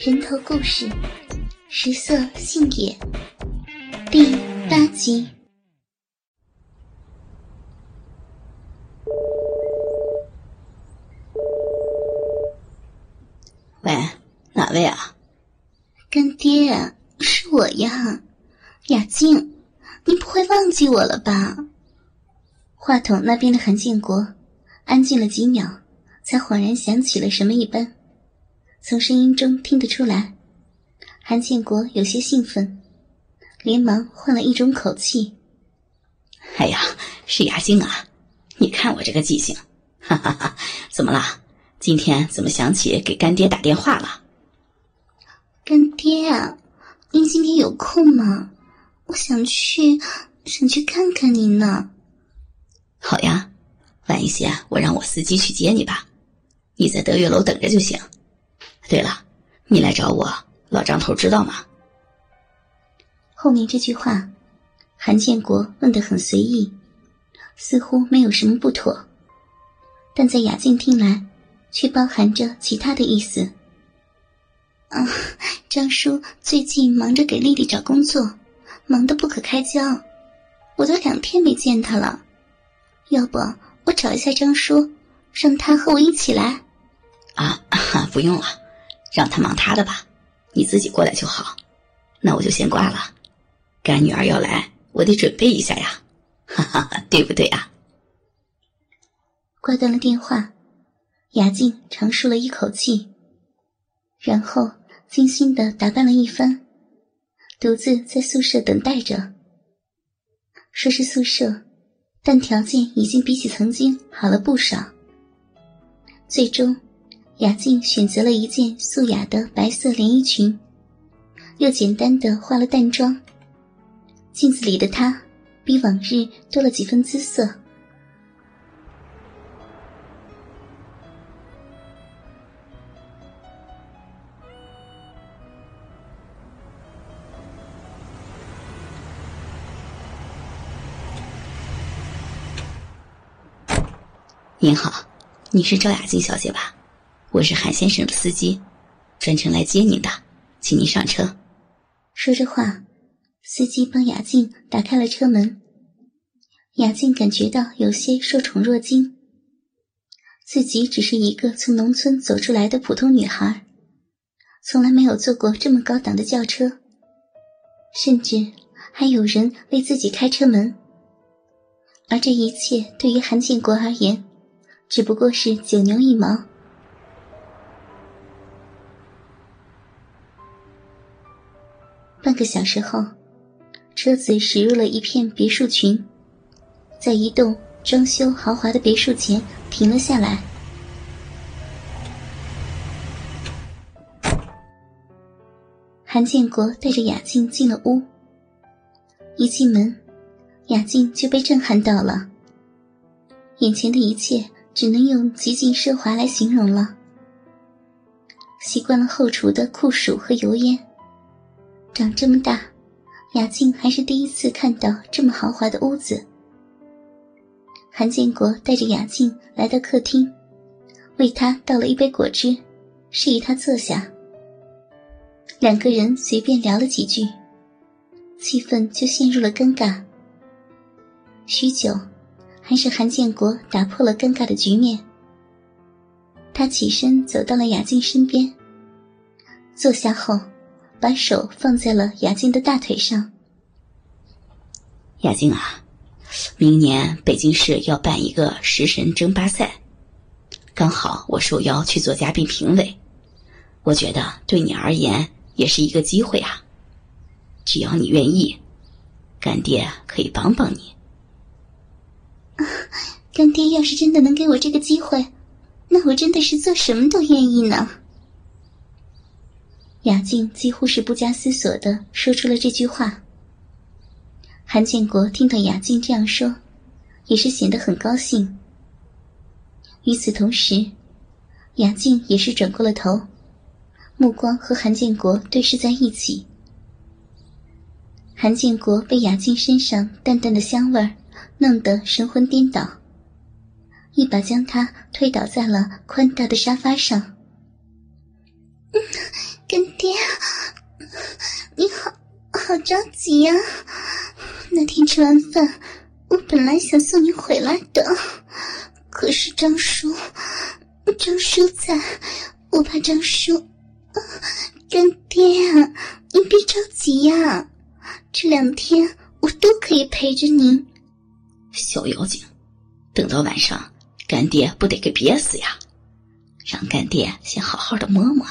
人头故事，食色性也，第八集。喂，哪位啊？干爹，是我呀，雅静，你不会忘记我了吧？话筒那边的韩建国安静了几秒，才恍然想起了什么一般。从声音中听得出来，韩建国有些兴奋，连忙换了一种口气：“哎呀，是雅静啊！你看我这个记性，哈哈哈！怎么啦？今天怎么想起给干爹打电话了？”“干爹啊，您今天有空吗？我想去，想去看看您呢。”“好呀，晚一些我让我司机去接你吧，你在德月楼等着就行。”对了，你来找我，老张头知道吗？后面这句话，韩建国问得很随意，似乎没有什么不妥，但在雅静听来，却包含着其他的意思。啊，张叔最近忙着给丽丽找工作，忙得不可开交，我都两天没见他了。要不我找一下张叔，让他和我一起来？啊，不用了。让他忙他的吧，你自己过来就好。那我就先挂了，干女儿要来，我得准备一下呀，哈哈哈，对不对啊？挂断了电话，雅静长舒了一口气，然后精心的打扮了一番，独自在宿舍等待着。说是宿舍，但条件已经比起曾经好了不少。最终。雅静选择了一件素雅的白色连衣裙，又简单的化了淡妆。镜子里的她，比往日多了几分姿色。您好，你是赵雅静小姐吧？我是韩先生的司机，专程来接您的，请您上车。说着话，司机帮雅静打开了车门。雅静感觉到有些受宠若惊，自己只是一个从农村走出来的普通女孩，从来没有坐过这么高档的轿车，甚至还有人为自己开车门。而这一切对于韩建国而言，只不过是九牛一毛。个小时后，车子驶入了一片别墅群，在一栋装修豪华的别墅前停了下来。韩建国带着雅静进了屋，一进门，雅静就被震撼到了。眼前的一切只能用极尽奢华来形容了。习惯了后厨的酷暑和油烟。长这么大，雅静还是第一次看到这么豪华的屋子。韩建国带着雅静来到客厅，为她倒了一杯果汁，示意她坐下。两个人随便聊了几句，气氛就陷入了尴尬。许久，还是韩建国打破了尴尬的局面。他起身走到了雅静身边，坐下后。把手放在了雅静的大腿上。雅静啊，明年北京市要办一个食神争霸赛，刚好我受邀去做嘉宾评委，我觉得对你而言也是一个机会啊。只要你愿意，干爹可以帮帮你。啊，干爹要是真的能给我这个机会，那我真的是做什么都愿意呢。雅静几乎是不加思索的说出了这句话。韩建国听到雅静这样说，也是显得很高兴。与此同时，雅静也是转过了头，目光和韩建国对视在一起。韩建国被雅静身上淡淡的香味儿弄得神魂颠倒，一把将她推倒在了宽大的沙发上。干爹，你好好。着急呀！那天吃完饭，我本来想送你回来的，可是张叔，张叔在，我怕张叔。干爹，你别着急呀，这两天我都可以陪着您。小妖精，等到晚上，干爹不得给憋死呀！让干爹先好好的摸摸，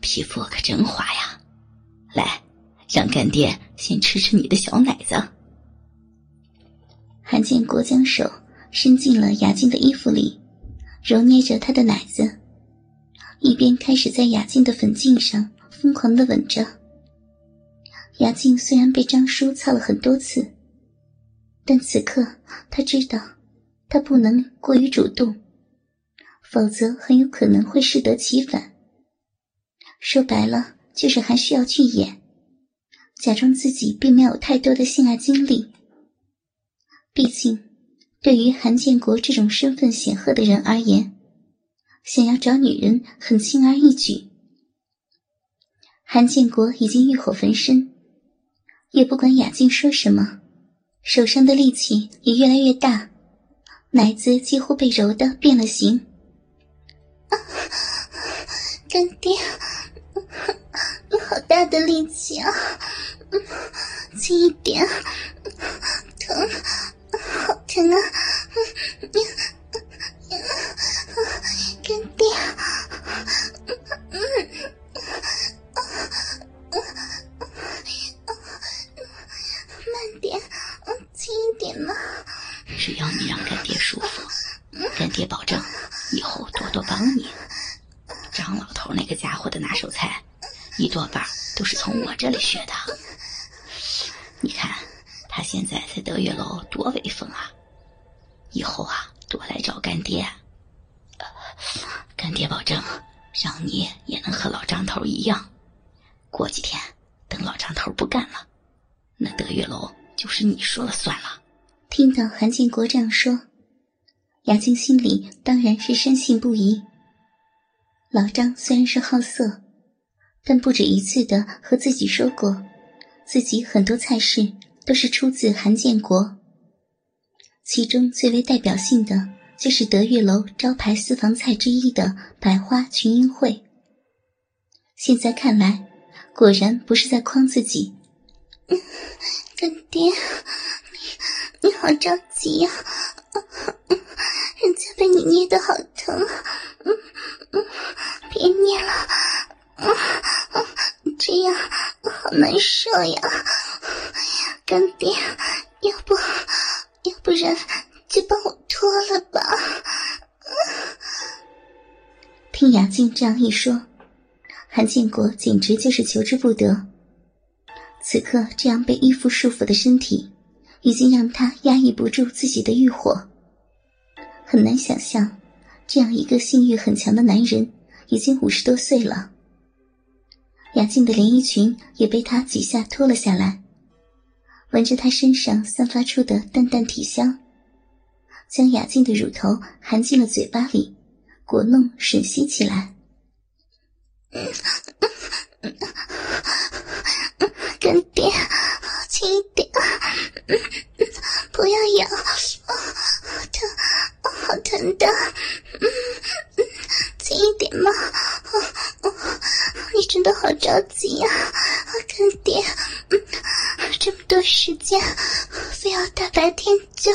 皮肤可真滑呀！来，让干爹先吃吃你的小奶子。韩建国将手伸进了雅静的衣服里，揉捏着她的奶子。一边开始在雅静的粉颈上疯狂的吻着。雅静虽然被张叔操了很多次，但此刻他知道，他不能过于主动，否则很有可能会适得其反。说白了，就是还需要去演，假装自己并没有太多的性爱经历。毕竟，对于韩建国这种身份显赫的人而言。想要找女人很轻而易举，韩建国已经欲火焚身，也不管雅静说什么，手上的力气也越来越大，奶子几乎被揉得变了形。干爹，大的力气啊！轻一点，疼，好疼啊！干爹，慢点，轻一点嘛。只要你让干爹舒服，干爹保证以后多多帮你。张老头那个家伙的拿手菜，一多半都是从我这里学的。你看他现在在德月楼多威风啊！以后啊，多来找干爹。干爹保证，让你也能和老张头一样。过几天，等老张头不干了，那德月楼就是你说了算了。听到韩建国这样说，杨静心里当然是深信不疑。老张虽然是好色，但不止一次的和自己说过，自己很多菜式都是出自韩建国，其中最为代表性的。就是德月楼招牌私房菜之一的百花群英会。现在看来，果然不是在诓自己。干爹，你好着急呀！人家被你捏的好疼，别捏了，啊 这样好难受呀！干爹，要不要不然？就帮我脱了吧！听雅静这样一说，韩建国简直就是求之不得。此刻这样被衣服束缚的身体，已经让他压抑不住自己的欲火。很难想象，这样一个性欲很强的男人，已经五十多岁了。雅静的连衣裙也被他几下脱了下来，闻着他身上散发出的淡淡体香。将雅静的乳头含进了嘴巴里，果弄吮吸起来。干爹，轻一点，不要咬，疼，好疼的，轻一点嘛。你真的好着急呀，干爹，这么多时间，非要大白天就。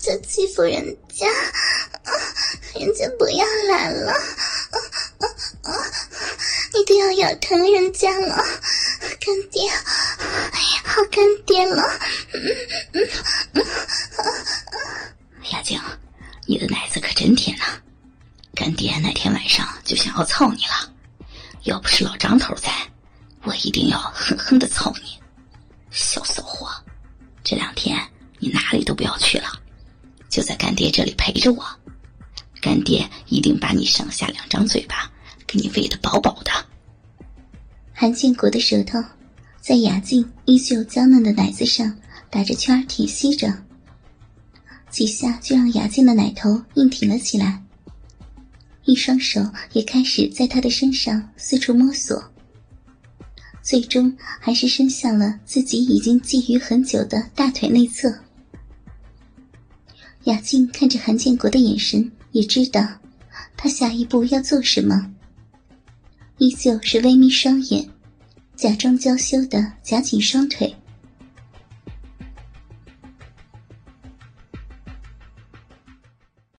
就欺负人家，人家不要来了，啊啊你都要咬疼人家了，干爹，好干爹了。雅静，你的奶子可真甜呐，干爹那天晚上就想要操你了，要不是老张头在，我一定要狠狠的操你，小骚货，这两天你哪里都不要去了。就在干爹这里陪着我，干爹一定把你上下两张嘴巴给你喂得饱饱的。韩建国的舌头在雅静依旧娇嫩的奶子上打着圈舔吸着，几下就让雅静的奶头硬挺了起来，一双手也开始在她的身上四处摸索。最终还是伸向了自己已经觊觎很久的大腿内侧。雅静看着韩建国的眼神，也知道他下一步要做什么。依旧是微眯双眼，假装娇羞的夹紧双腿，